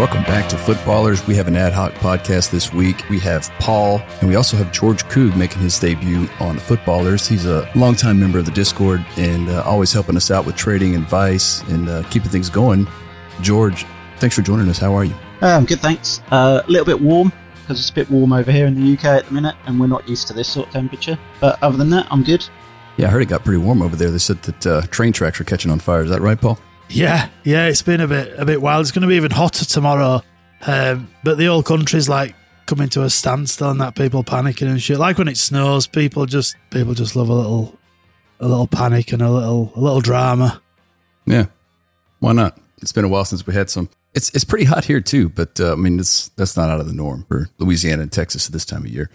Welcome back to FUT Ballerz. We have an ad hoc podcast this week. We have Paul, and we also have George Coog making his debut on the FUT Ballerz. He's a longtime member of the Discord and uh, always helping us out with trading advice and uh, keeping things going. George, thanks for joining us. How are you? I'm good, thanks. Uh, a little bit warm because it's a bit warm over here in the UK at the minute, and we're not used to this sort of temperature. But other than that, I'm good. Yeah, I heard it got pretty warm over there. They said that uh, train tracks are catching on fire. Is that right, Paul? Yeah, yeah, it's been a bit a bit wild. It's going to be even hotter tomorrow, um, but the whole country's like coming to a standstill and that people panicking and shit. Like when it snows, people just people just love a little a little panic and a little a little drama. Yeah, why not? It's been a while since we had some. It's it's pretty hot here too, but uh, I mean it's that's not out of the norm for Louisiana and Texas at this time of year.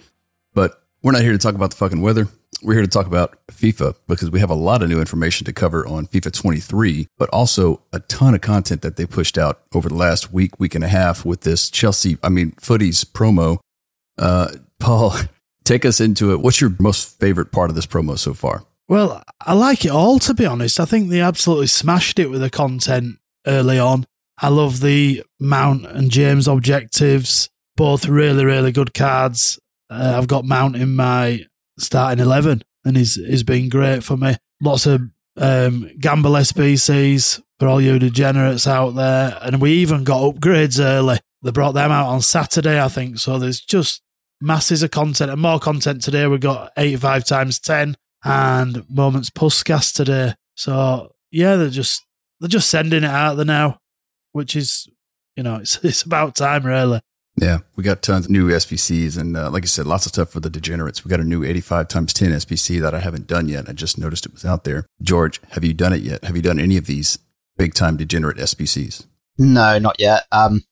We're not here to talk about the fucking weather. We're here to talk about FIFA because we have a lot of new information to cover on FIFA 23, but also a ton of content that they pushed out over the last week, week and a half with this Chelsea, I mean, Futties promo. Uh, Paul, take us into it. What's your most favorite part of this promo so far? Well, I like it all, to be honest. I think they absolutely smashed it with the content early on. I love the Mount and James objectives, both really, really good cards. Uh, I've got Mount in my starting 11 and he's, he's been great for me. Lots of um, gamble SBCs for all you degenerates out there. And we even got upgrades early. They brought them out on Saturday, I think. So there's just masses of content and more content today. We got 85 times 10 and Moments Puskas today. So yeah, they're just they're just sending it out there now, which is you know it's it's about time really. Yeah, we got tons of new SBCs, and uh, like I said, lots of stuff for the degenerates. We got a new 85 times 10 SBC that I haven't done yet. I just noticed it was out there. George, have you done it yet? Have you done any of these big time degenerate SBCs? No, not yet. Um,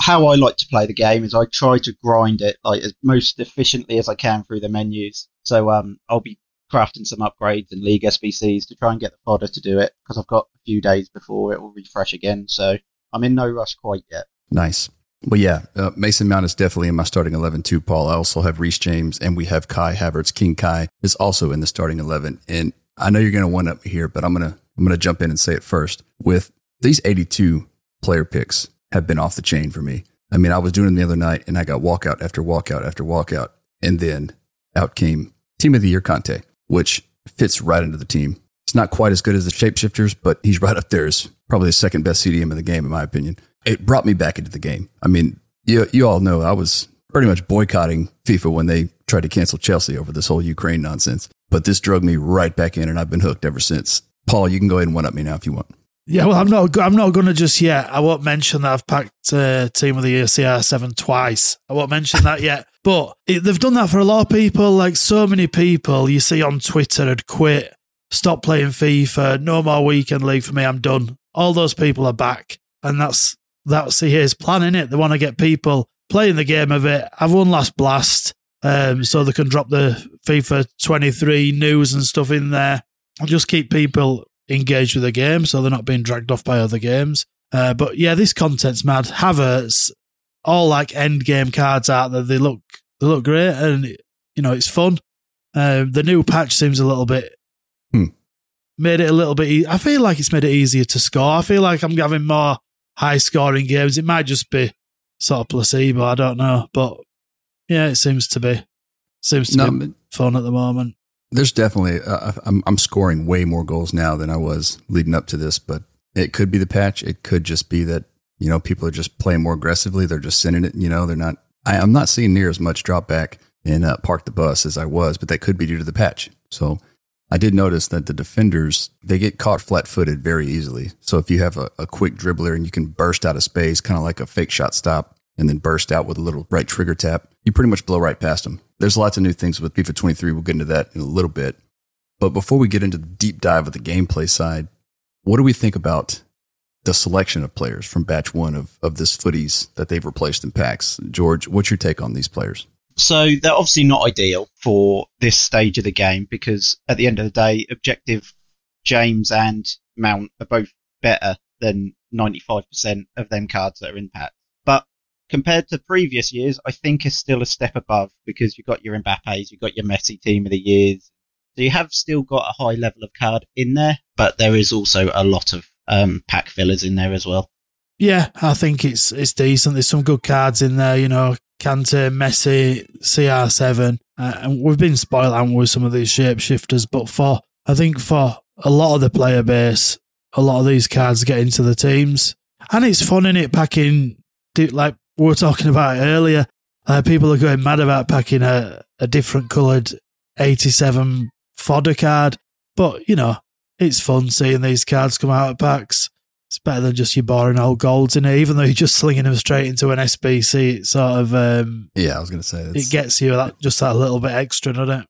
how I like to play the game is I try to grind it like as most efficiently as I can through the menus. So um, I'll be crafting some upgrades and league SBCs to try and get the fodder to do it because I've got a few days before it will refresh again. So I'm in no rush quite yet. Nice. Well, yeah, uh, Mason Mount is definitely in my starting 11 too, Paul. I also have Reece James and we have Kai Havertz. King Kai is also in the starting 11. And I know you're going to one up here, but I'm going to, I'm going to jump in and say it first. With these 82 player picks have been off the chain for me. I mean, I was doing it the other night and I got walkout after walkout after walkout. And then out came team of the year Kante, which fits right into the team. It's not quite as good as the shapeshifters, but he's right up there as probably the second best CDM in the game, in my opinion it brought me back into the game. I mean, you, you all know I was pretty much boycotting FIFA when they tried to cancel Chelsea over this whole Ukraine nonsense. But this drug me right back in, and I've been hooked ever since. Paul, you can go ahead and one up me now if you want. Yeah, well, I'm not. I'm not going to just yet. I won't mention that I've packed uh, Team of the Year CR7 twice. I won't mention that yet. But it, they've done that for a lot of people. Like so many people you see on Twitter had quit, stop playing FIFA, no more weekend league for me. I'm done. All those people are back, and that's that's his plan, in it. They want to get people playing the game of it. I've one last blast. um, so they can drop the FIFA 23 news and stuff in there and just keep people engaged with the game so they're not being dragged off by other games. Uh, but yeah, this content's mad. Havertz, all like end game cards out there. They look they look great and you know it's fun. Um, the new patch seems a little bit Hmm. made it a little bit. E- I feel like it's made it easier to score. I feel like I'm having more high scoring games. It might just be sort of placebo. I don't know, but yeah, it seems to be seems to No, be fun at the moment. There's definitely uh, I'm I'm scoring way more goals now than I was leading up to this, but it could be the patch. It could just be that you know people are just playing more aggressively. They're just sending it. You know, they're not. I, I'm not seeing near as much drop back in uh, park the bus as I was, but that could be due to the patch. So I did notice that the defenders they get caught flat footed very easily. So if you have a, a quick dribbler and you can burst out of space, kind of like a fake shot stop, and then burst out with a little right trigger tap, you pretty much blow right past them. There's lots of new things with FIFA 23. We'll get into that in a little bit. But before we get into the deep dive of the gameplay side, what do we think about the selection of players from batch one of, of this Futties that they've replaced in packs? George, what's your take on these players? So they're obviously not ideal for this stage of the game because at the end of the day, objective James and Mount are both better than 95% of them cards that are in packs. But compared to previous years, I think is still a step above because you've got your Mbappe's, you've got your Messi team of the years. So you have still got a high level of card in there, but there is also a lot of um, pack fillers in there as well. Yeah, I think it's it's decent. There's some good cards in there, you know, Kante, Messi, CR7. Uh, and we've been spoiled with some of these shapeshifters, but for I think for a lot of the player base, a lot of these cards get into the teams, and it's fun in it packing. Like we were talking about earlier, uh, people are going mad about packing a, a different coloured 87 fodder card, but you know it's fun seeing these cards come out of packs. It's better than just your boring old golds in it, even though you're just slinging them straight into an SBC. It sort of um, Yeah, I was going to say it gets you that just that little bit extra, doesn't it?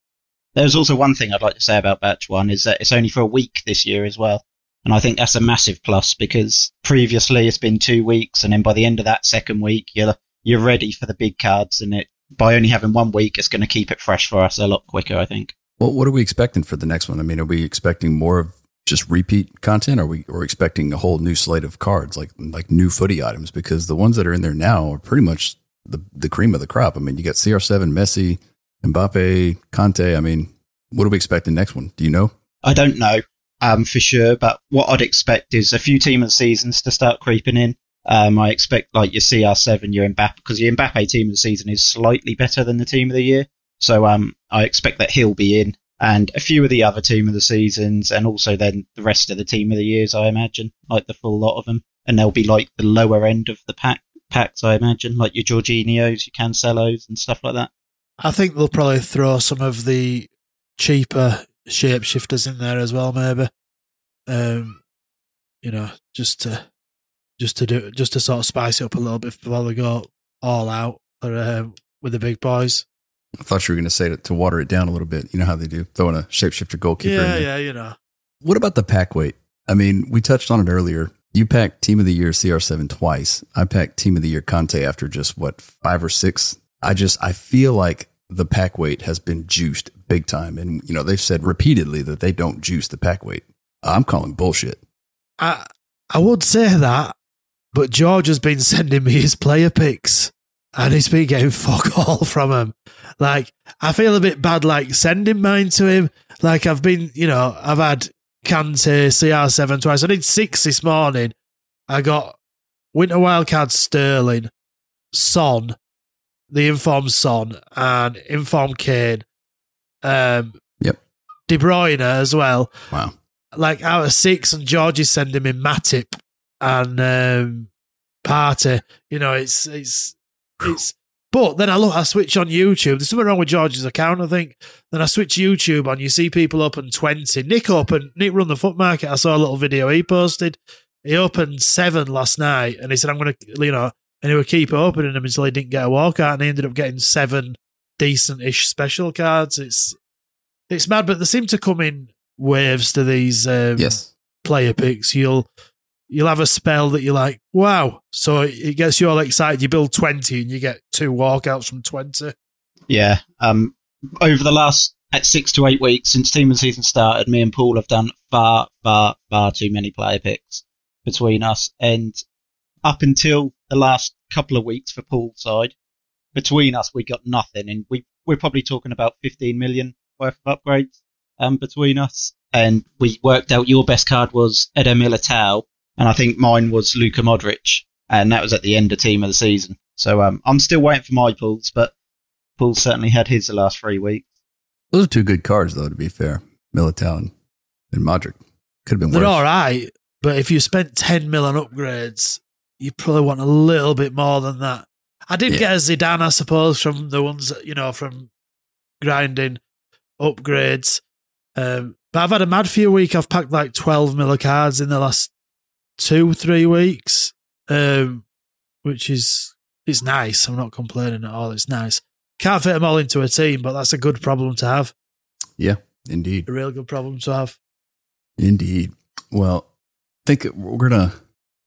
There's also one thing I'd like to say about Batch 1 is that it's only for a week this year as well. And I think that's a massive plus because previously it's been two weeks and then by the end of that second week, you're, you're ready for the big cards and it, by only having one week, it's going to keep it fresh for us a lot quicker, I think. Well, what are we expecting for the next one? I mean, are we expecting more of just repeat content? Are we or expecting a whole new slate of cards, like like new footy items? Because the ones that are in there now are pretty much the the cream of the crop. I mean, you got CR7, Messi, Mbappe, Kante. I mean, what are we expecting next one? Do you know? I don't know um, for sure, but what I'd expect is a few team of seasons to start creeping in. Um, I expect like your CR7, your Mbappe, because your Mbappe team of the season is slightly better than the team of the year. So um, I expect that he'll be in, and a few of the other team of the seasons, and also then the rest of the team of the years. I imagine, like the full lot of them, and they'll be like the lower end of the pack packs. I imagine, like your Jorginhos, your Cancelos, and stuff like that. I think they'll probably throw some of the cheaper shapeshifters in there as well, maybe. Um, you know, just to just to do just to sort of spice it up a little bit before they go all out for, um, with the big boys. I thought you were going to say to, to water it down a little bit. You know how they do, throwing a shapeshifter goalkeeper. in yeah, yeah, you know. What about the pack weight? I mean, we touched on it earlier. You packed Team of the Year CR7 twice. I packed Team of the Year Kante after just what five or six. I just I feel like the pack weight has been juiced big time, and you know they've said repeatedly that they don't juice the pack weight. I'm calling bullshit. I I would say that, but George has been sending me his player picks, and he's been getting fuck all from him. Like I feel a bit bad, like sending mine to him. Like I've been, you know, I've had Kante CR7 twice. I did six this morning. I got Winter Wildcard Sterling, Son, the informed Son, and informed Kane. Um, Yep. De Bruyne as well Wow. like out of six, and George is sending me Matip and um, Partey. You know, it's it's it's. But then I look, I switch on YouTube. There's something wrong with George's account, I think. Then I switch YouTube on. You see people open twenty. Nick opened. Nick run the foot market. I saw a little video he posted. He opened seven last night, and he said, "I'm going to, you know," and he would keep opening them until he didn't get a walkout, and he ended up getting seven decent-ish special cards. It's it's mad, but they seem to come in waves to these um, Yes. player picks. You'll you'll have a spell that you're like, wow. So it gets you all excited. You build twenty and you get two walkouts from twenty. Yeah. Um, over the last at six to eight weeks since team and season started, me and Paul have done far, far, far too many player picks between us. And up until the last couple of weeks for Paul's side, between us, we got nothing. And we, we're probably talking about 15 million worth of upgrades um, between us. And we worked out your best card was Eder Militao, and I think mine was Luka Modric, and that was at the end of team of the season. So um, I'm still waiting for my pulls, but Paul certainly had his the last three weeks. Those are two good cards, though. To be fair, Militao and, and Modric could have been They're worse. all right, but if you spent 10 mil on upgrades, you probably want a little bit more than that. I did Yeah. get a Zidane, I suppose, from the ones, that, you know, from grinding upgrades. Um, but I've had a mad few week. I've packed like 12 mil of cards in the last two, three weeks, um, which is it's nice. I'm not complaining at all. It's nice. Can't fit them all into a team, but that's a good problem to have. Yeah, indeed. A real good problem to have. Indeed. Well, I think we're going to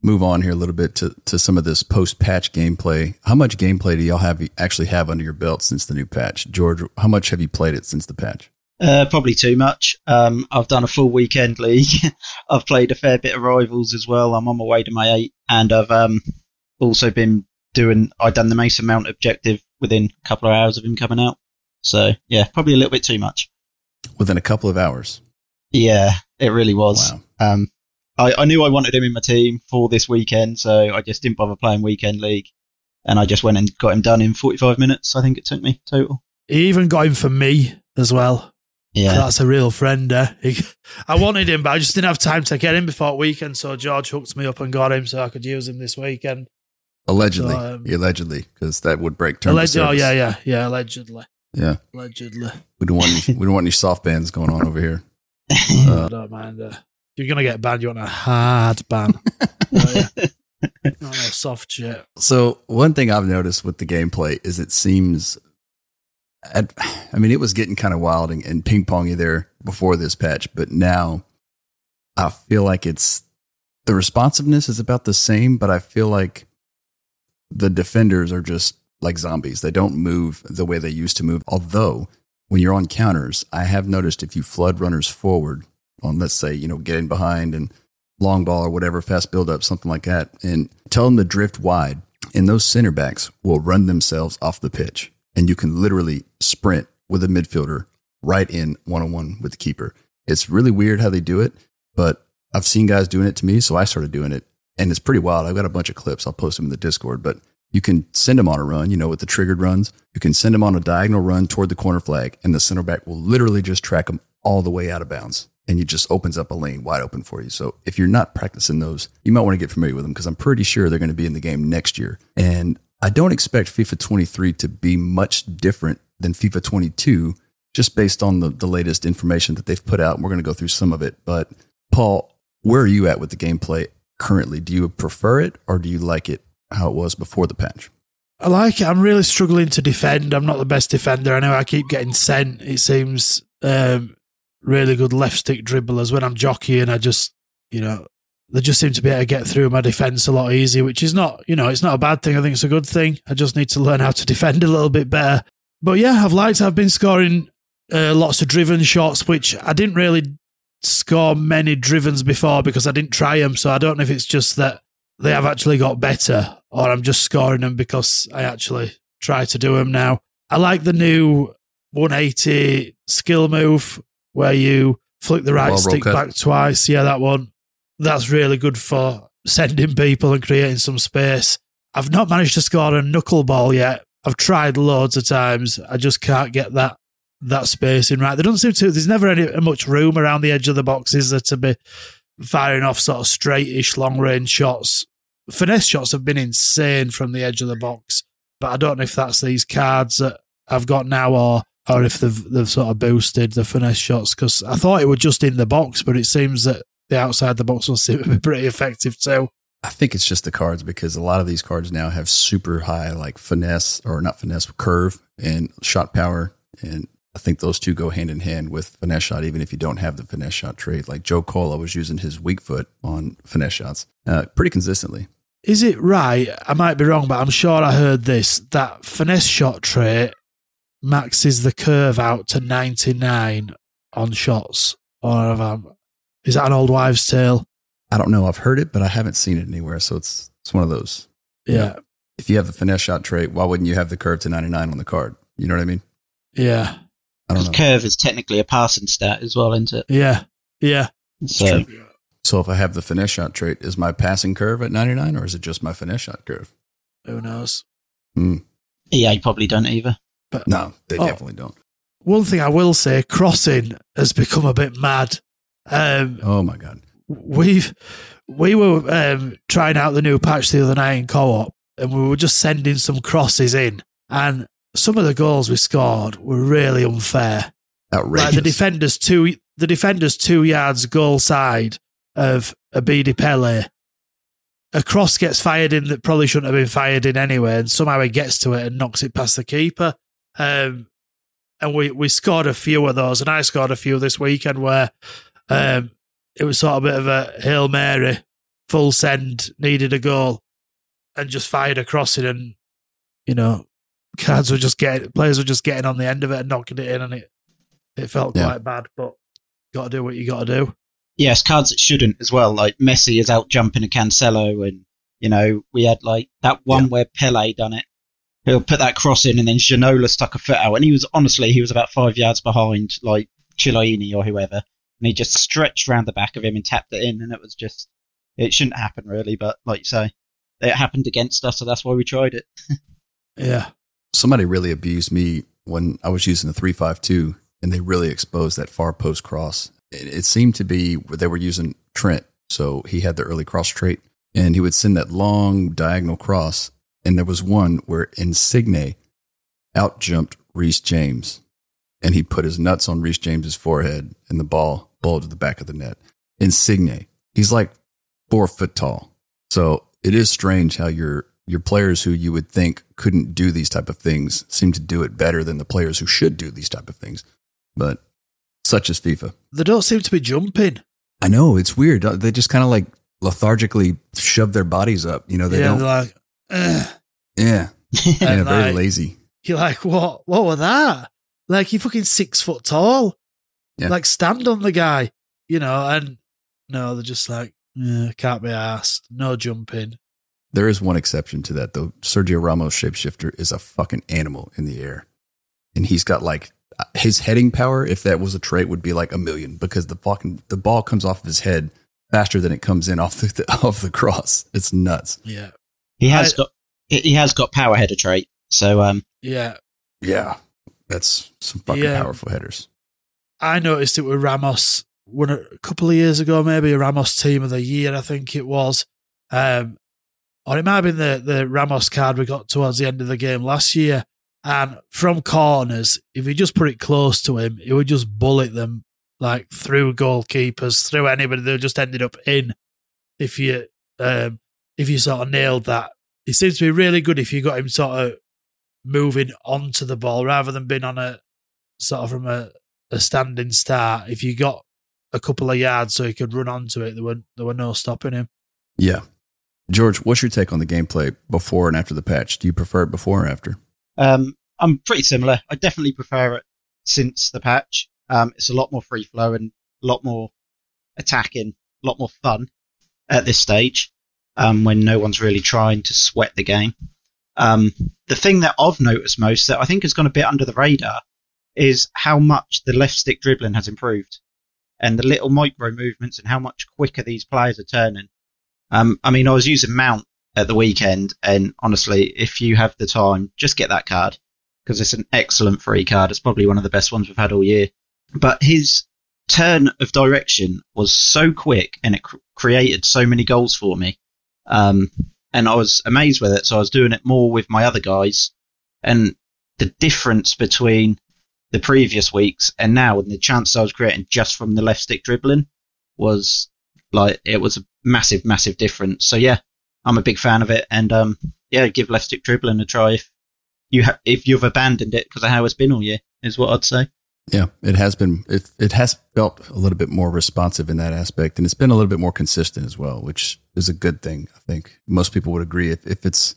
move on here a little bit to, to some of this post patch gameplay. How much gameplay do y'all have actually have under your belt since the new patch? George, how much have you played it since the patch? Uh, probably too much. Um, I've done a full weekend league. I've played a fair bit of rivals as well. I'm on my way to my eight, and I've um, also been doing. I done the Mason Mount objective within a couple of hours of him coming out. So yeah, probably a little bit too much. Within a couple of hours. Yeah, it really was. Um, I, I knew I wanted him in my team for this weekend, so I just didn't bother playing weekend league, and I just went and got him done in 45 minutes. I think it took me total. He even got him for me as well. Yeah. That's a real friend. Eh? He, I wanted him, but I just didn't have time to get him before weekend. So George hooked me up and got him so I could use him this weekend. Allegedly. So, um, allegedly, because that would break terms. of Alleg- oh, yeah, yeah, yeah, allegedly. Yeah. Allegedly. We don't want any, we don't want any soft bands going on over here. I Uh, don't mind. Uh, if you're going to get banned, you want a hard ban. oh, yeah. Not no soft shit. So one thing I've noticed with the gameplay is it seems, at, I mean, it was getting kind of wild and, and ping pongy there before this patch, but now I feel like it's the responsiveness is about the same, but I feel like the defenders are just like zombies. They don't move the way they used to move. Although when you're on counters, I have noticed if you flood runners forward on, let's say, you know, getting behind and long ball or whatever, fast build up, something like that, and tell them to drift wide, and those center backs will run themselves off the pitch. And you can literally sprint with a midfielder right in one on one with the keeper. It's really weird how they do it, but I've seen guys doing it to me, so I started doing it. And it's pretty wild. I've got a bunch of clips. I'll post them in the Discord, but you can send them on a run, you know, with the triggered runs. You can send them on a diagonal run toward the corner flag, and the center back will literally just track them all the way out of bounds. And it just opens up a lane wide open for you. So if you're not practicing those, you might want to get familiar with them because I'm pretty sure they're going to be in the game next year. And I don't expect FIFA 23 to be much different than FIFA 22, just based on the, the latest information that they've put out. And we're going to go through some of it. But Paul, where are you at with the gameplay currently? Do you prefer it or do you like it how it was before the patch? I like it. I'm really struggling to defend. I'm not the best defender. I know I keep getting sent. It seems um, really good left stick dribblers when I'm jockeying. I just, you know, they just seem to be able to get through my defense a lot easier, which is not, you know, it's not a bad thing. I think it's a good thing. I just need to learn how to defend a little bit better. But yeah, I've liked. I've been scoring uh, lots of driven shots, which I didn't really score many drivens before because I didn't try them. So I don't know if it's just that they have actually got better or I'm just scoring them because I actually try to do them now. I like the new 180 skill move where you flick the right stick back twice. Yeah, that one. That's really good for sending people and creating some space. I've not managed to score a knuckleball yet. I've tried loads of times. I just can't get that that spacing right. There doesn't seem to. There's never any much room around the edge of the box, is there, to be firing off sort of straightish long range shots. Finesse shots have been insane from the edge of the box, but I don't know if that's these cards that I've got now or or if they've they've sort of boosted the finesse shots because I thought it was just in the box, but it seems that the outside the box will seem to be pretty effective too. I think it's just the cards because a lot of these cards now have super high like finesse or not finesse curve and shot power and I think those two go hand in hand with finesse shot even if you don't have the finesse shot trait like Joe Cola was using his weak foot on finesse shots uh, pretty consistently Is it right? I might be wrong, but I'm sure I heard this that finesse shot trait maxes the curve out to 99 on shots. Or have I, is that an old wives' tale? I don't know. I've heard it, but I haven't seen it anywhere. So it's it's one of those. Yeah. If you have the finesse shot trait, why wouldn't you have the curve to 99 on the card? You know what I mean? Yeah. I don't know. Curve is technically a passing stat as well, isn't it? Yeah. Yeah. So So if I have the finesse shot trait, is my passing curve at 99 or is it just my finesse shot curve? Who knows? Hmm. Yeah, EA probably don't either. But No, they Oh. definitely don't. one thing I will say, crossing has become a bit mad. Um, Oh my God. we've we were um, trying out the new patch the other night in co-op, and we were just sending some crosses in, and some of the goals we scored were really unfair. Outrageous. Like the defenders two, the defenders two yards goal side of a BD Pele. A cross gets fired in that probably shouldn't have been fired in anyway, and somehow he gets to it and knocks it past the keeper. Um, and we we scored a few of those, and I scored a few this weekend where um, it was sort of a bit of a hail mary, full send, needed a goal, and just fired a crossing, and you know, cards were just getting players were just getting on the end of it and knocking it in, and it it felt Yeah. quite bad, but got to do what you got to do. Yes, cards that shouldn't as well. Like Messi is out jumping a Cancelo, and you know we had like that one where Pele done it. He'll put that cross in, and then Ginola stuck a foot out, and he was honestly he was about five yards behind like Chiellini or whoever, and he just stretched round the back of him and tapped it in, and it was just it shouldn't happen really, but like you say, it happened against us, so that's why we tried it. Yeah, Somebody really abused me when I was using the 352 and they really exposed that far post cross. It, it seemed to be they were using Trent. So he had the early cross trait and he would send that long diagonal cross. And there was one where Insigne out jumped Reece James and he put his nuts on Reece James's forehead and the ball bowled to the back of the net. Insigne, he's like four foot tall. So it is strange how your your players who you would think couldn't do these type of things seem to do it better than the players who should do these type of things. But such is FIFA. they don't seem to be jumping. I know it's weird. Uh, they just kind of like lethargically shove their bodies up. You know, they yeah, don't. they're like, "Ugh." yeah, yeah, very like- lazy. you're like, what? What was that? Like you're fucking six foot tall. Yeah. Like stand on the guy, you know. And no, they're just like, yeah, can't be asked. No jumping. There is one exception to that though. Sergio Ramos shapeshifter is a fucking animal in the air, and he's got like his heading power. If that was a trait, would be like a million because the fucking the ball comes off of his head faster than it comes in off the off the cross. It's nuts. Yeah, He has I- got he has got power header trait, so um yeah. Yeah, that's some fucking Yeah. powerful headers. I noticed it with Ramos one a couple of years ago, maybe a Ramos team of the year, I think it was. Um, or it might have been the, the Ramos card we got towards the end of the game last year. And from corners, if you just put it close to him, he would just bullet them like through goalkeepers, through anybody. They just ended up in. If you um, if you sort of nailed that, he seems to be really good if you got him sort of moving onto the ball rather than being on a sort of from a, a standing start. If you got a couple of yards so he could run onto it, there were there were no stopping him. Yeah, George, what's your take on the gameplay before and after the patch? Do you prefer it before or after? Um, I'm pretty similar. I definitely prefer it since the patch. Um, it's a lot more free flow and a lot more attacking, a lot more fun at this stage. Um, when no one's really trying to sweat the game. Um, the thing that I've noticed most that I think has gone a bit under the radar is how much the left stick dribbling has improved and the little micro movements and how much quicker these players are turning. Um, I mean, I was using Mount at the weekend, and honestly, if you have the time, just get that card because it's an excellent free card. It's probably one of the best ones we've had all year. But his turn of direction was so quick and it cr- created so many goals for me. Um, and I was amazed with it. So I was doing it more with my other guys. And the difference between the previous weeks and now and the chances I was creating just from the left stick dribbling was like, it was a massive, massive difference. So yeah, I'm a big fan of it. And, um, yeah, give left stick dribbling a try if you ha- if you've abandoned it because of how it's been all year is what I'd say. Yeah, it has been. It it has felt a little bit more responsive in that aspect, and it's been a little bit more consistent as well, which is a good thing. I think most people would agree. If if it's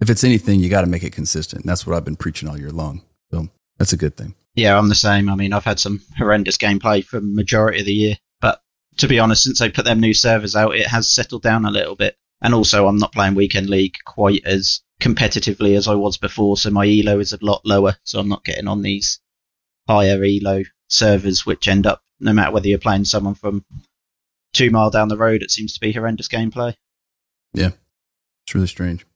if it's anything, you got to make it consistent. That's what I've been preaching all year long. So That's a good thing. Yeah, I'm the same. I mean, I've had some horrendous gameplay for majority of the year, but to be honest, since they put them new servers out, it has settled down a little bit. And also, I'm not playing weekend league quite as competitively as I was before, so my elo is a lot lower. So I'm not getting on these higher elo servers, which end up no matter whether you're playing someone from two mile down the road, it seems to be horrendous gameplay. Yeah, it's really strange.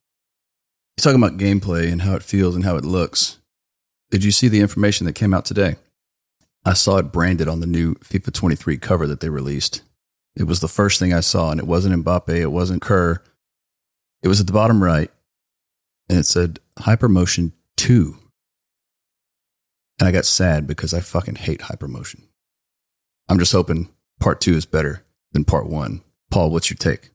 You're talking about gameplay and how it feels and how it looks. Did you see the information that came out today? I saw it branded on the new FIFA 23 cover that they released. It was the first thing I saw, and it wasn't Mbappe, it wasn't Kerr. It was at the bottom right, and it said Hypermotion 2. And I got sad because I fucking hate Hypermotion. I'm just hoping part 2 is better than part 1. Paul, what's your take?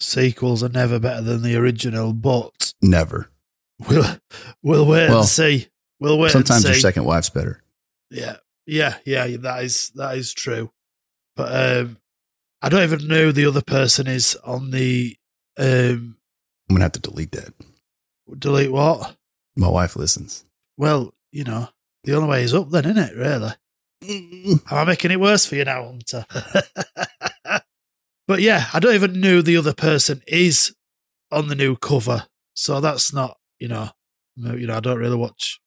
Sequels are never better than the original, but Never. we'll we'll wait Well, and see. We'll wait. Sometimes your second wife's better. Yeah, yeah, yeah. That is that is true. But um, I don't even know who the other person is on the um. I'm going to have to delete that. Delete what? My wife listens. Well, you know, the only way is up then, isn't it? Really? Am I making it worse for you now, Hunter? but yeah, I don't even know the other person is on the new cover, so that's not, you know, you know, I don't really watch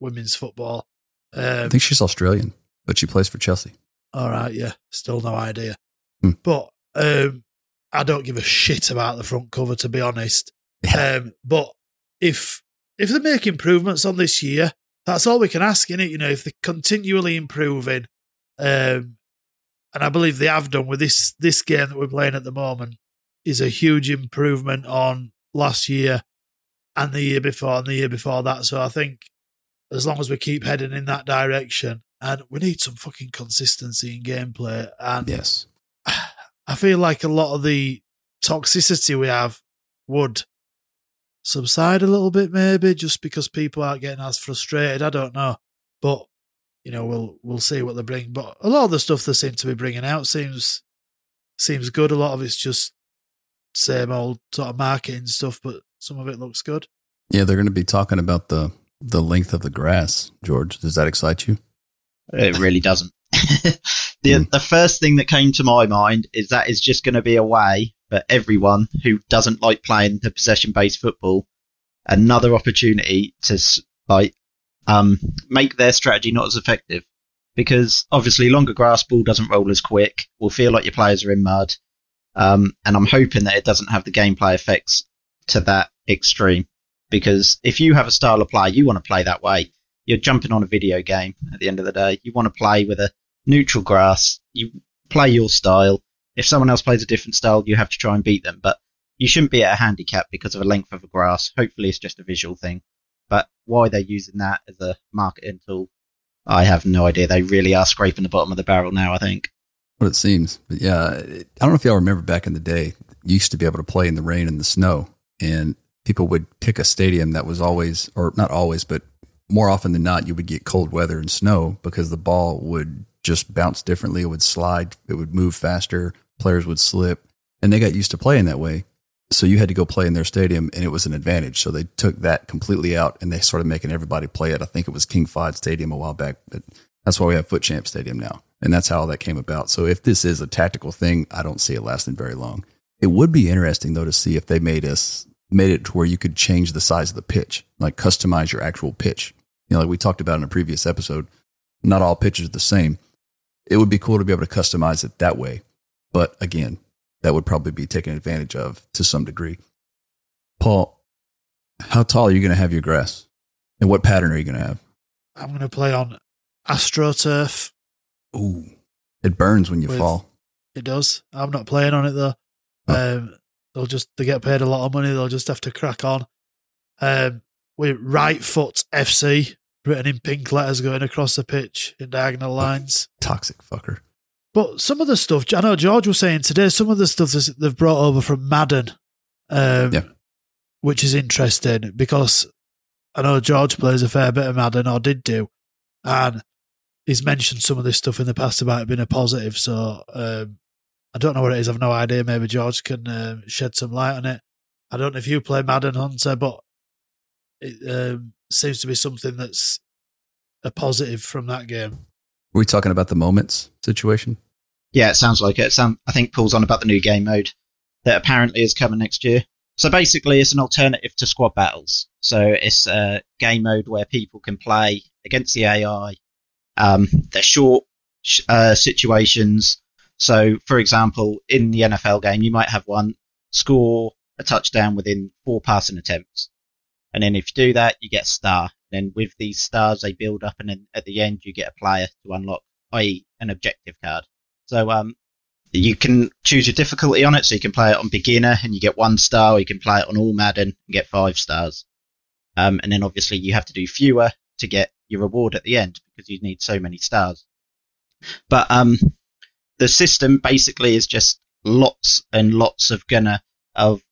women's football. Um, I think she's Australian, but she plays for Chelsea. All right, yeah, still no idea. Hmm. But um, I don't give a shit about the front cover, to be honest. Um, but if if they make improvements on this year, that's all we can ask, in it? You know, if they're continually improving, um, and I believe they have done with this this game that we're playing at the moment, is a huge improvement on last year and the year before and the year before that. So I think as long as we keep heading in that direction, and we need some fucking consistency in gameplay. And yes, I feel like a lot of the toxicity we have would subside a little bit, maybe just because people aren't getting as frustrated. I don't know, but you know, we'll we'll see what they bring. But a lot of the stuff they seem to be bringing out seems seems good. A lot of it's just same old sort of marketing stuff, but some of it looks good. Yeah, they're going to be talking about the the length of the grass. George, does that excite you? It really doesn't. the hmm. the first thing that came to my mind is that is just going to be a way for everyone who doesn't like playing the possession based football another opportunity to like um make their strategy not as effective because obviously longer grass ball doesn't roll as quick will feel like your players are in mud um and I'm hoping that it doesn't have the gameplay effects to that extreme because if you have a style of play you want to play that way you're jumping on a video game at the end of the day. You want to play with a neutral grass. You play your style. If someone else plays a different style, you have to try and beat them. But you shouldn't be at a handicap because of a length of a grass. Hopefully, it's just a visual thing. But why they're using that as a marketing tool, I have no idea. They really are scraping the bottom of the barrel now. I think. What it seems, but yeah, I don't know if y'all remember back in the day, you used to be able to play in the rain and the snow, and people would pick a stadium that was always, or not always, but more often than not, you would get cold weather and snow because the ball would just bounce differently. It would slide, it would move faster, players would slip, and they got used to playing that way. So you had to go play in their stadium, and it was an advantage. So they took that completely out, and they started making everybody play it. I think it was King Fahd Stadium a while back, but that's why we have Foot Champ Stadium now, and that's how that came about. So if this is a tactical thing, I don't see it lasting very long. It would be interesting though to see if they made us made it to where you could change the size of the pitch, like customize your actual pitch. You know, like we talked about in a previous episode, not all pitches are the same. It would be cool to be able to customize it that way. But again, that would probably be taken advantage of to some degree. Paul, how tall are you going to have your grass? And what pattern are you going to have? I'm going to play on AstroTurf. Ooh, it burns when you With- fall. It does. I'm not playing on it though. Um, they'll just they get paid a lot of money. They'll just have to crack on. Um, with right foot FC written in pink letters going across the pitch in diagonal lines. Toxic fucker. But some of the stuff I know George was saying today, some of the stuff they've brought over from Madden, um, Yeah. which is interesting because I know George plays a fair bit of Madden or did do, and he's mentioned some of this stuff in the past about it being a positive. So um, I don't know what it is. I've no idea. Maybe George can um, shed some light on it. I don't know if you play Madden Hunter, but it um, seems to be something that's a positive from that game. Were we talking about the moments situation? Yeah, it sounds like it. Some, I think Paul's on about the new game mode that apparently is coming next year. So basically, it's an alternative to squad battles. So it's a game mode where people can play against the AI. Um, they're short uh, situations. So, for example, in the NFL game, you might have one score a touchdown within four passing attempts. And then if you do that, you get a star. Then with these stars, they build up, and then at the end, you get a player to unlock, i.e., an objective card. So um, you can choose your difficulty on it. So you can play it on beginner, and you get one star. Or you can play it on all Madden and get five stars. Um, and then obviously you have to do fewer to get your reward at the end because you need so many stars. But um, the system basically is just lots and lots of gonna of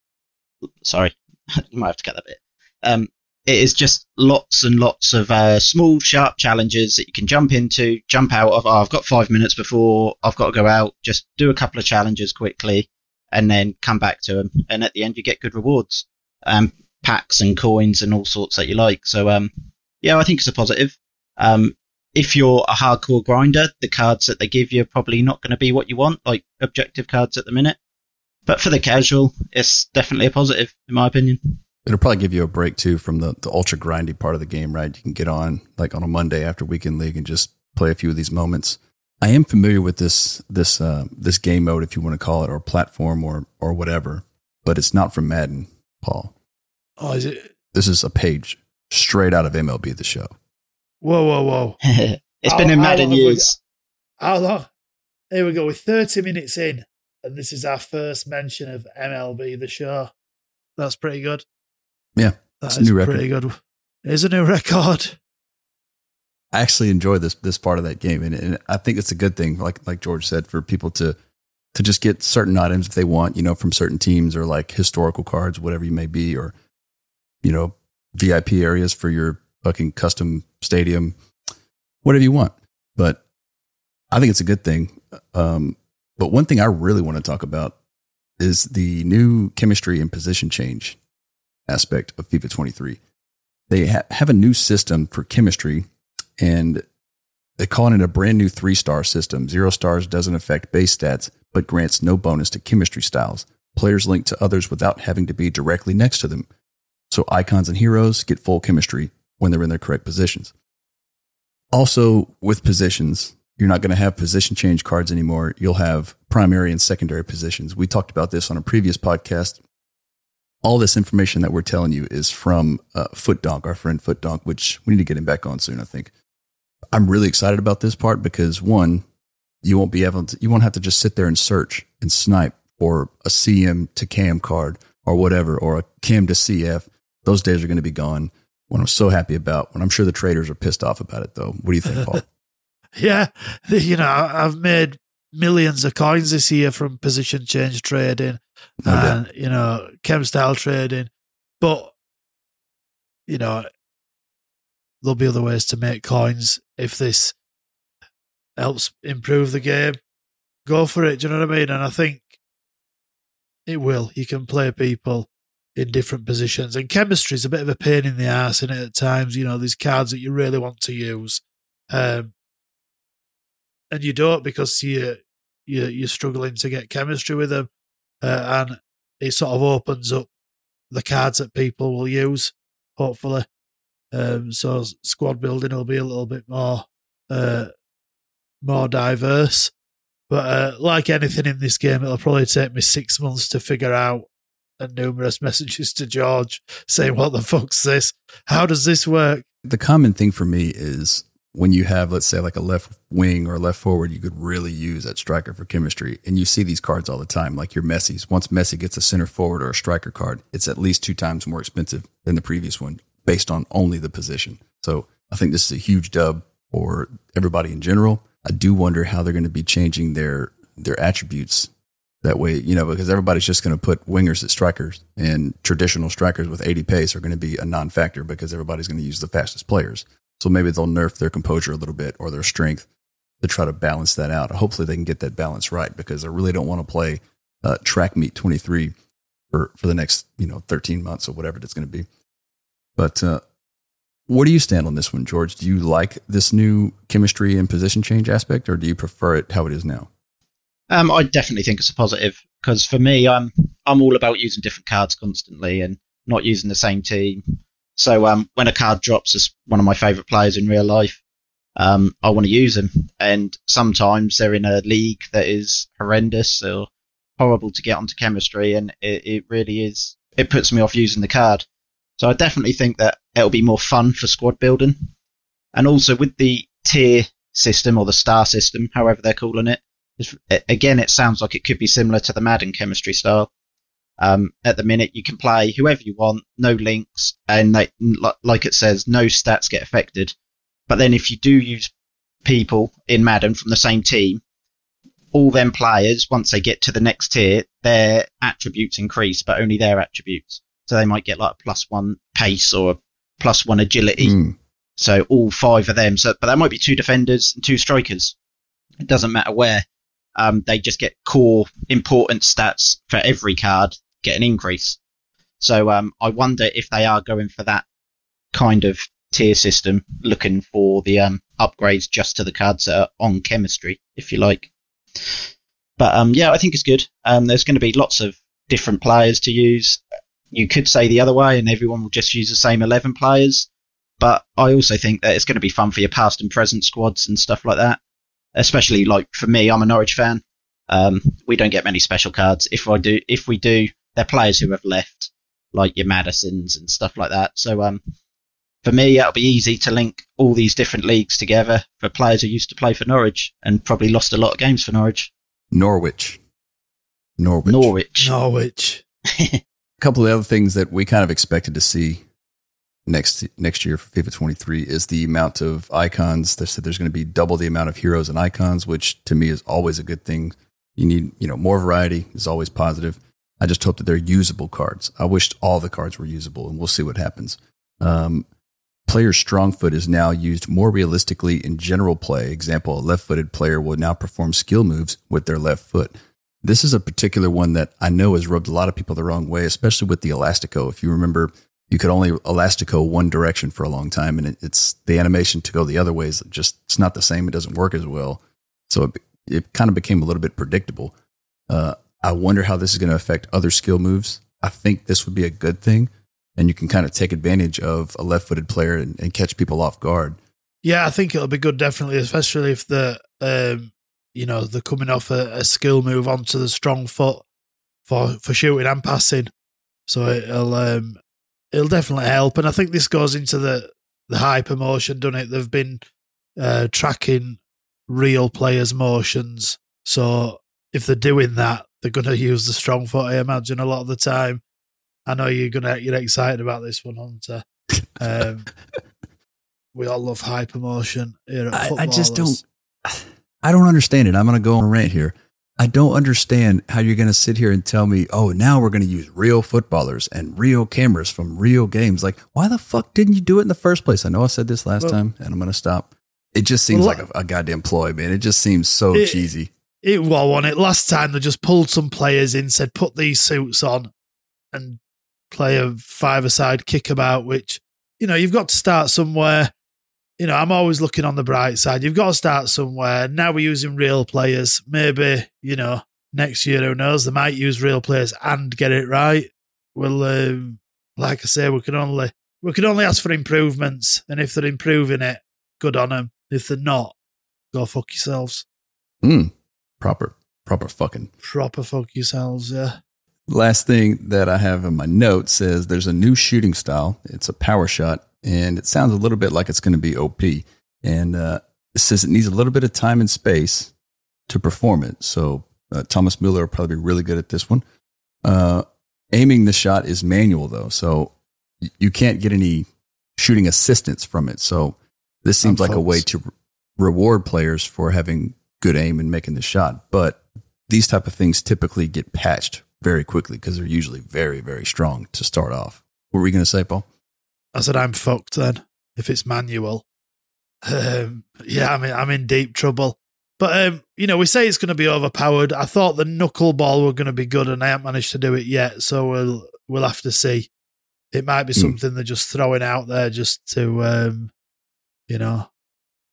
sorry, you might have to cut that bit. Um, it is just lots and lots of uh, small, sharp challenges that you can jump into, jump out of. Oh, I've got five minutes before I've got to go out. Just do a couple of challenges quickly, and then come back to them. And at the end, you get good rewards, um, packs and coins and all sorts that you like. So, um, yeah, I think it's a positive. Um, if you're a hardcore grinder, the cards that they give you are probably not going to be what you want, like objective cards at the minute. But for the casual, it's definitely a positive, in my opinion. It'll probably give you a break too from the, the ultra grindy part of the game, right? You can get on like on a Monday after weekend league and just play a few of these moments. I am familiar with this this uh, this game mode, if you want to call it, or platform, or or whatever. But it's not from Madden, Paul. Oh, is it? This is a page straight out of MLB The Show. Whoa, whoa, whoa! it's been in Madden years. How long? Here we go. We're thirty minutes in, and this is our first mention of MLB The Show. That's pretty good. Yeah, that's a new record. Pretty good. It's a new record. I actually enjoy this this part of that game, and, and I think it's a good thing. Like like George said, for people to to just get certain items if they want, you know, from certain teams or like historical cards, whatever you may be, or you know, VIP areas for your fucking custom stadium, whatever you want. But I think it's a good thing. Um, but one thing I really want to talk about is the new chemistry and position change aspect of FIFA 23. They ha- have a new system for chemistry and they call it a brand new three star system. Zero stars doesn't affect base stats, but grants no bonus to chemistry styles. Players link to others without having to be directly next to them. So icons and heroes get full chemistry when they're in their correct positions. Also, with positions, you're not going to have position change cards anymore. You'll have primary and secondary positions. We talked about this on a previous podcast all this information that we're telling you is from uh, FootDonk, our friend Foot FootDonk, which we need to get him back on soon, I think. I'm really excited about this part because one, you won't be able to, you won't have to just sit there and search and snipe or a CM to cam card or whatever, or a cam to CF. Those days are going to be gone. What I'm so happy about, when I'm sure the traders are pissed off about it, though. What do you think, Paul? yeah, you know, I've made millions of coins this year from position change trading and you know chem style trading. But you know there'll be other ways to make coins if this helps improve the game. Go for it do you know what i mean? And i think it will. You can play people in different positions. And chemistry is a bit of a pain in the ass in it at times? You know these cards that you really want to use um, and you don't because you you you're struggling to get chemistry with them, uh, and it sort of opens up the cards that people will use. Hopefully, um, so squad building will be a little bit more uh, more diverse. But uh, like anything in this game, it'll probably take me six months to figure out and numerous messages to George saying, What the fuck's this? How does this work? The common thing for me is when you have, let's say, like a left wing or left forward, you could really use that striker for chemistry. And you see these cards all the time, like your Messi's. Once Messi gets a center forward or a striker card, it's at least two times more expensive than the previous one based on only the position. So I think this is a huge dub for everybody in general. I do wonder how they're going to be changing their their attributes that way, you know, because everybody's just going to put wingers at strikers and traditional strikers with 80 pace are going to be a non factor because everybody's going to use the fastest players. So maybe they'll nerf their composure a little bit or their strength to try to balance that out. Hopefully they can get that balance right because I really don't want to play uh, track meet 23 for, for the next, you know, 13 months or whatever it's going to be. But uh, Where do you stand on this one, George? Do you like this new chemistry and position change aspect, or do you prefer it how it is now? Um, I definitely think it's a positive because for me, I'm I'm all about using different cards constantly and not using the same team. So um, when a card drops as one of my favourite players in real life, um, I want to use them. And sometimes they're in a league that is horrendous or horrible to get onto chemistry, and it, it really is. It puts me off using the card. So I definitely think that it'll be more fun for squad building. And also with the tier system or the star system, however they're calling it, again, it sounds like it could be similar to the Madden chemistry style. Um, at the minute, you can play whoever you want, no links, and they, like it says, no stats get affected. But then if you do use people in Madden from the same team, all them players, once they get to the next tier, their attributes increase, but only their attributes. So they might get like a plus one pace or a plus one agility. Mm. So all five of them. So, but that might be two defenders and two strikers. It doesn't matter where. Um, they just get core important stats for every card get an increase. So um, I wonder if they are going for that kind of tier system, looking for the um, upgrades just to the cards that are on chemistry, if you like. But um, yeah, I think it's good. Um, there's going to be lots of different players to use. You could say the other way, and everyone will just use the same 11 players. But I also think that it's going to be fun for your past and present squads and stuff like that. Especially like for me, I'm a Norwich fan. Um, we don't get many special cards. If I do, if we do, they're players who have left, like your Maddisons and stuff like that. So um, for me, it'll be easy to link all these different leagues together for players who used to play for Norwich and probably lost a lot of games for Norwich. Norwich. Norwich. Norwich. Norwich. a couple of other things that we kind of expected to see next next year for FIFA 23 is the amount of icons. They said there's going to be double the amount of heroes and icons, which to me is always a good thing. You need, you know, more variety is always positive. I just hope that they're usable cards. I wished all the cards were usable, and we'll see what happens. Um, player strong foot is now used more realistically in general play. Example, a left footed player will now perform skill moves with their left foot. This is a particular one that I know has rubbed a lot of people the wrong way, especially with the Elastico. If you remember, you could only Elastico one direction for a long time, and it, it's the animation to go the other way is just it's not the same. It doesn't work as well, so it, it kind of became a little bit predictable. Uh, I wonder how this is going to affect other skill moves. I think this would be a good thing, and you can kind of take advantage of a left-footed player and, and catch people off guard. Yeah, I think it'll be good, definitely, especially if the um, you know they're coming off a, a, skill move onto the strong foot for for shooting and passing. So it'll um, it'll definitely help, and I think this goes into the the hyper motion, doesn't it? They've been uh, tracking real players' motions, so if they're doing that, they're going to use the strong foot. I imagine a lot of the time. I know you're gonna you're excited about this one, Hunter. Um, we all love hypermotion here I, I just don't. I don't understand it. I'm going to go on a rant here. I don't understand how you're going to sit here and tell me, oh, now we're going to use real footballers and real cameras from real games. Like, why the fuck didn't you do it in the first place? I know I said this last well, time, and I'm going to stop. It just seems well, like a, a, goddamn ploy, man. It just seems so it, cheesy. It well on it last time. They just pulled some players in, said put these suits on, and play a five-a-side kick about. Which you know you've got to start somewhere. You know I'm always looking on the bright side. You've got to start somewhere. Now we're using real players. Maybe you know next year who knows they might use real players and get it right. Well, um, like I say, we can only we can only ask for improvements, and if they're improving it, good on them. If they're not, go fuck yourselves. Hmm proper proper fucking proper fuck yourselves. Yeah. Last thing that I have in my notes says there's a new shooting style. It's a power shot, and it sounds a little bit like it's going to be OP. And uh, it says it needs a little bit of time and space to perform it. So uh, Thomas Mueller will probably be really good at this one. Uh, aiming the shot is manual though, so you can't get any shooting assistance from it. So this seems like a way to re- reward players for having good aim and making the shot. But these type of things typically get patched very quickly because they're usually very, very strong to start off. What were you going to say, Paul? I said I'm fucked then if it's manual. Um, yeah, I mean I'm in deep trouble. But um, you know, we say it's going to be overpowered. I thought the knuckleball were going to be good, and I haven't managed to do it yet. So we'll we'll have to see. it might be Hmm. something they're just throwing out there just to, um, you know,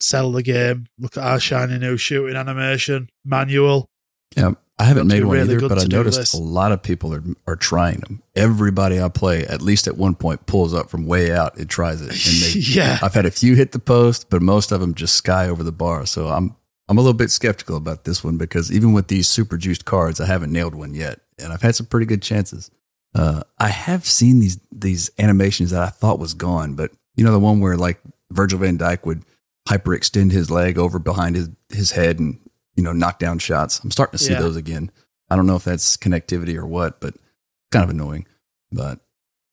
sell the game. Look at our shiny new shooting animation manual. Yeah, I haven't made one really either, but I noticed this. a lot of people are are trying them. Everybody I play, at least at one point, pulls up from way out and tries it. And they, Yeah. I've had a few hit the post, but most of them just sky over the bar. So I'm I'm a little bit skeptical about this one because even with these super juiced cards, I haven't nailed one yet, and I've had some pretty good chances. Uh, I have seen these these animations that I thought was gone, but you know the one where like Virgil van Dijk would hyperextend his leg over behind his his head and you know knock down shots. I'm starting to see Yeah. those again. I don't know if that's connectivity or what, but kind of annoying. But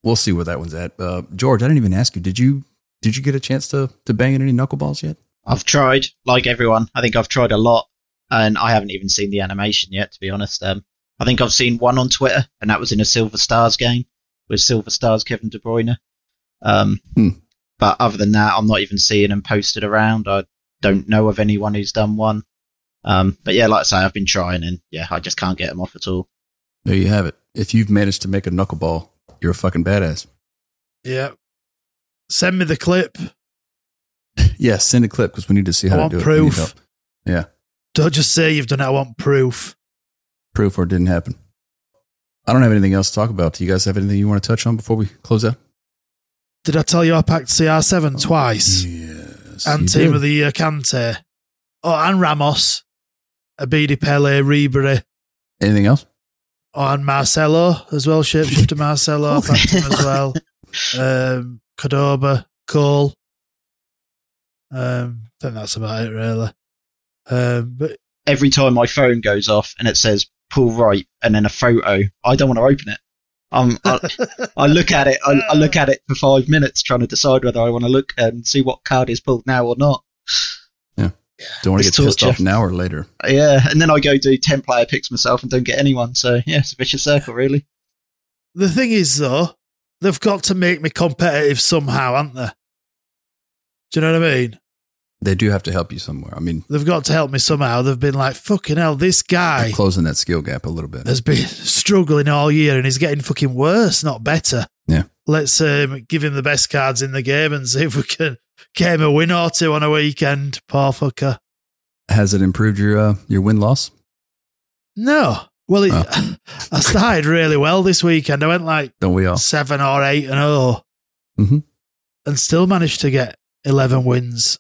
we'll see where that one's at. Uh, George, I didn't even ask you. Did you did you get a chance to to bang in any knuckleballs yet? I've tried, like everyone. I think I've tried a lot, and I haven't even seen the animation yet. To be honest, um, I think I've seen one on Twitter, and that was in a Silver Stars game with Silver Stars Kevin De Bruyne. Um, Hmm. But other than that, I'm not even seeing them posted around. I don't know of anyone who's done one. Um, but yeah, like I say, I've been trying, and yeah, I just can't get them off at all. There you have it. If you've managed to make a knuckleball, you're a fucking badass. Yeah. Send me the clip. Yeah, send a clip because we need to see I how to want do it. Proof. help. Yeah, Don't just say you've done it. I want proof. proof or it didn't happen. I don't have anything else to talk about. Do you guys have anything you want to touch on before we close out? Did I tell you I packed CR7 twice? Yes. and you team did. of the year Kante. Oh, and Ramos, Abedi Pele, Ribery, Anything else? oh, and Marcelo as well. Shapeshifter Marcelo, I packed him as well. Um, Cordoba, Cole. Um, I think that's about it, really. Um, but Every time my phone goes off and it says pull right and then a photo, I don't want to open it. Um, I, I look at it. I, I look at it for five minutes trying to decide whether I want to look and see what card is pulled now or not. Yeah, don't want to It's get pissed torture. off now or later. Yeah, and then I go do ten player picks myself and don't get anyone. So yeah, it's a vicious circle, really. the thing is, though, they've got to make me competitive somehow, aren't they? Do you know what I mean? They do have to help you somewhere. I mean, They've got to help me somehow. They've been like, fucking hell, this guy closing that skill gap a little bit. has been struggling all year and he's getting fucking worse, not better. Yeah. Let's um, give him the best cards in the game and see if we can get him a win or two on a weekend. Poor fucker. Has it improved your uh, your win loss? No. Well, it, Oh. I started really well this weekend. I went like Don't we all? seven or eight and oh, Mhm. and still managed to get eleven wins.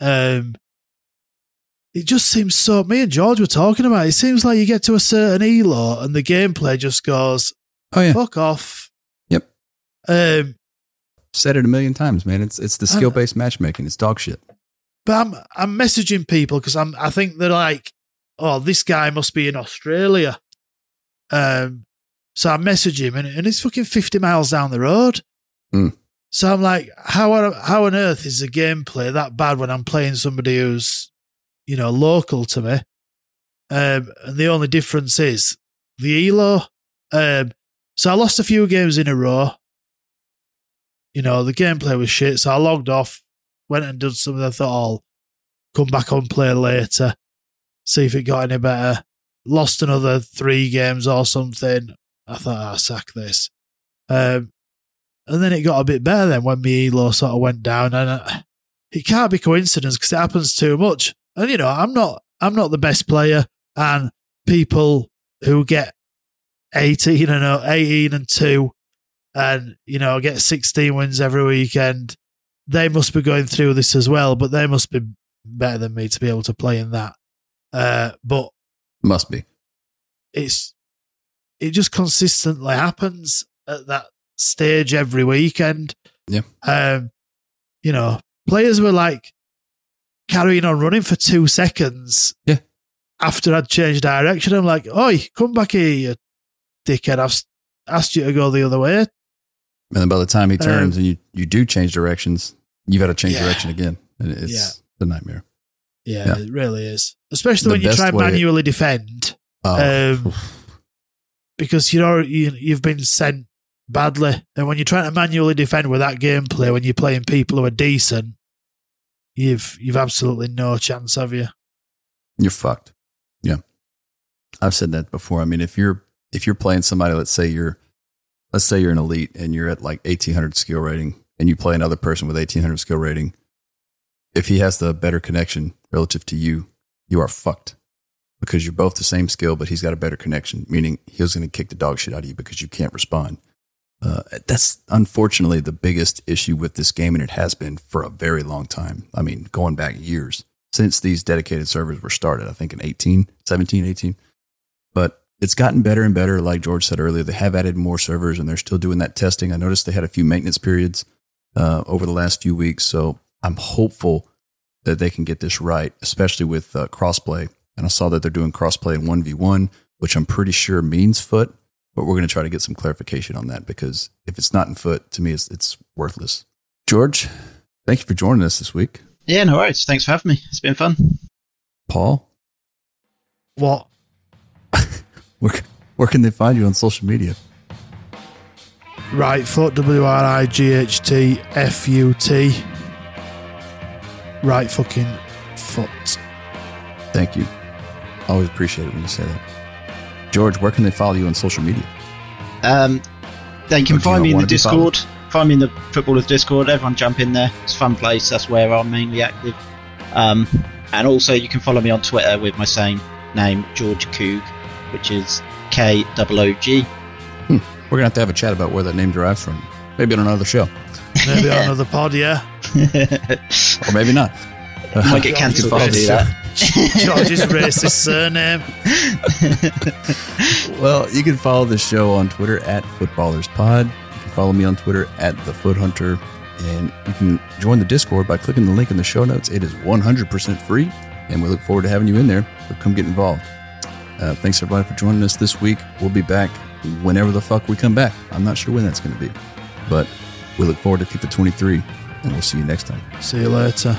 Um, it just seems so. Me and George were talking about. It, it seems like you get to a certain elo and the gameplay just goes Oh yeah, fuck off. Yep. Um, said it a million times, man. It's it's the skill based matchmaking. It's dog shit. but I'm I'm messaging people because I'm I think they're like, oh, this guy must be in Australia. Um, so I message him and, and he's fucking fifty miles down the road. Mm. So I'm like, how how on earth is the gameplay that bad when I'm playing somebody who's, you know, local to me? Um, and the only difference is the elo. Um, so I lost a few games in a row. You know, the gameplay was shit, so I logged off, went and did something. I thought I'll come back on play later, see if it got any better. Lost another three games or something. I thought I'll sack this. Um, and then it got a bit better then when my elo sort of went down, and uh, it can't be coincidence because it happens too much. And you know, I'm not I'm not the best player, and people who get 18 and uh, 18 and 2 and you know get 16 wins every weekend they must be going through this as well but they must be better than me to be able to play in that uh, but Must be. it's it just consistently happens at that stage every weekend Yeah. um you know players were like carrying on running for two seconds Yeah. after I'd changed direction I'm like oi come back here you dickhead I've asked you to go the other way And then by the time he turns Um, and you, you do change directions, you've got to change Yeah. direction again. And it's Yeah. the nightmare. yeah, Yeah. it really is especially The when you try and manually defend Oh, Um, because you know you, you've been sent badly, and when you're trying to manually defend with that gameplay, when you're playing people who are decent, you've you've absolutely no chance, have you? you're fucked. Yeah. I've said that before. I mean, if you're if you're playing somebody, let's say you're let's say you're an elite and you're at like 1800 skill rating and you play another person with 1800 skill rating. If he has the better connection relative to you, you are fucked because you're both the same skill, but he's got a better connection, meaning he's going to kick the dog shit out of you because you can't respond. Uh, that's unfortunately the biggest issue with this game, and it has been for a very long time. I mean, going back years since these dedicated servers were started, I think in 18, 17, 18. But it's gotten better and better. Like George said earlier, they have added more servers and they're still doing that testing. I noticed they had a few maintenance periods uh, over the last few weeks. So I'm hopeful that they can get this right, especially with uh, crossplay. And I saw that they're doing crossplay in 1v1, which I'm pretty sure means FUT, but we're going to try to get some clarification on that because if it's not in FUT, to me, it's, it's worthless. George, thank you for joining us this week. Yeah, no worries. Thanks for having me. It's been fun. Paul, What? where, where can they find you on social media? WrightFUT, W R I G H T F U T. Right fucking foot. Thank you. Always appreciate it when you say that. George, where can they follow you on social media? Um, they can find me in the wanna be followed? Discord. Find me in the FUT Ballerz Discord. Everyone jump in there. It's a fun place. That's where I'm mainly active. Um, and also, you can follow me on Twitter with my same name, George Koog, which is K O O G. We're going to have to have a chat about where that name derives from. Maybe on another show. Maybe on another pod, yeah. Or maybe not. Might get cancelled if I do that. George's racist surname. Well, you can follow the show on Twitter at FUTBallerzPod. You can follow me on Twitter at The FUT Hunter. And you can join the Discord by clicking the link in the show notes. It is 100% free, and we look forward to having you in there. So come get involved. Uh, thanks, everybody, for joining us this week. We'll be back whenever the fuck we come back. I'm not sure when that's going to be, but we look forward to FIFA 23, and we'll see you next time. See you later,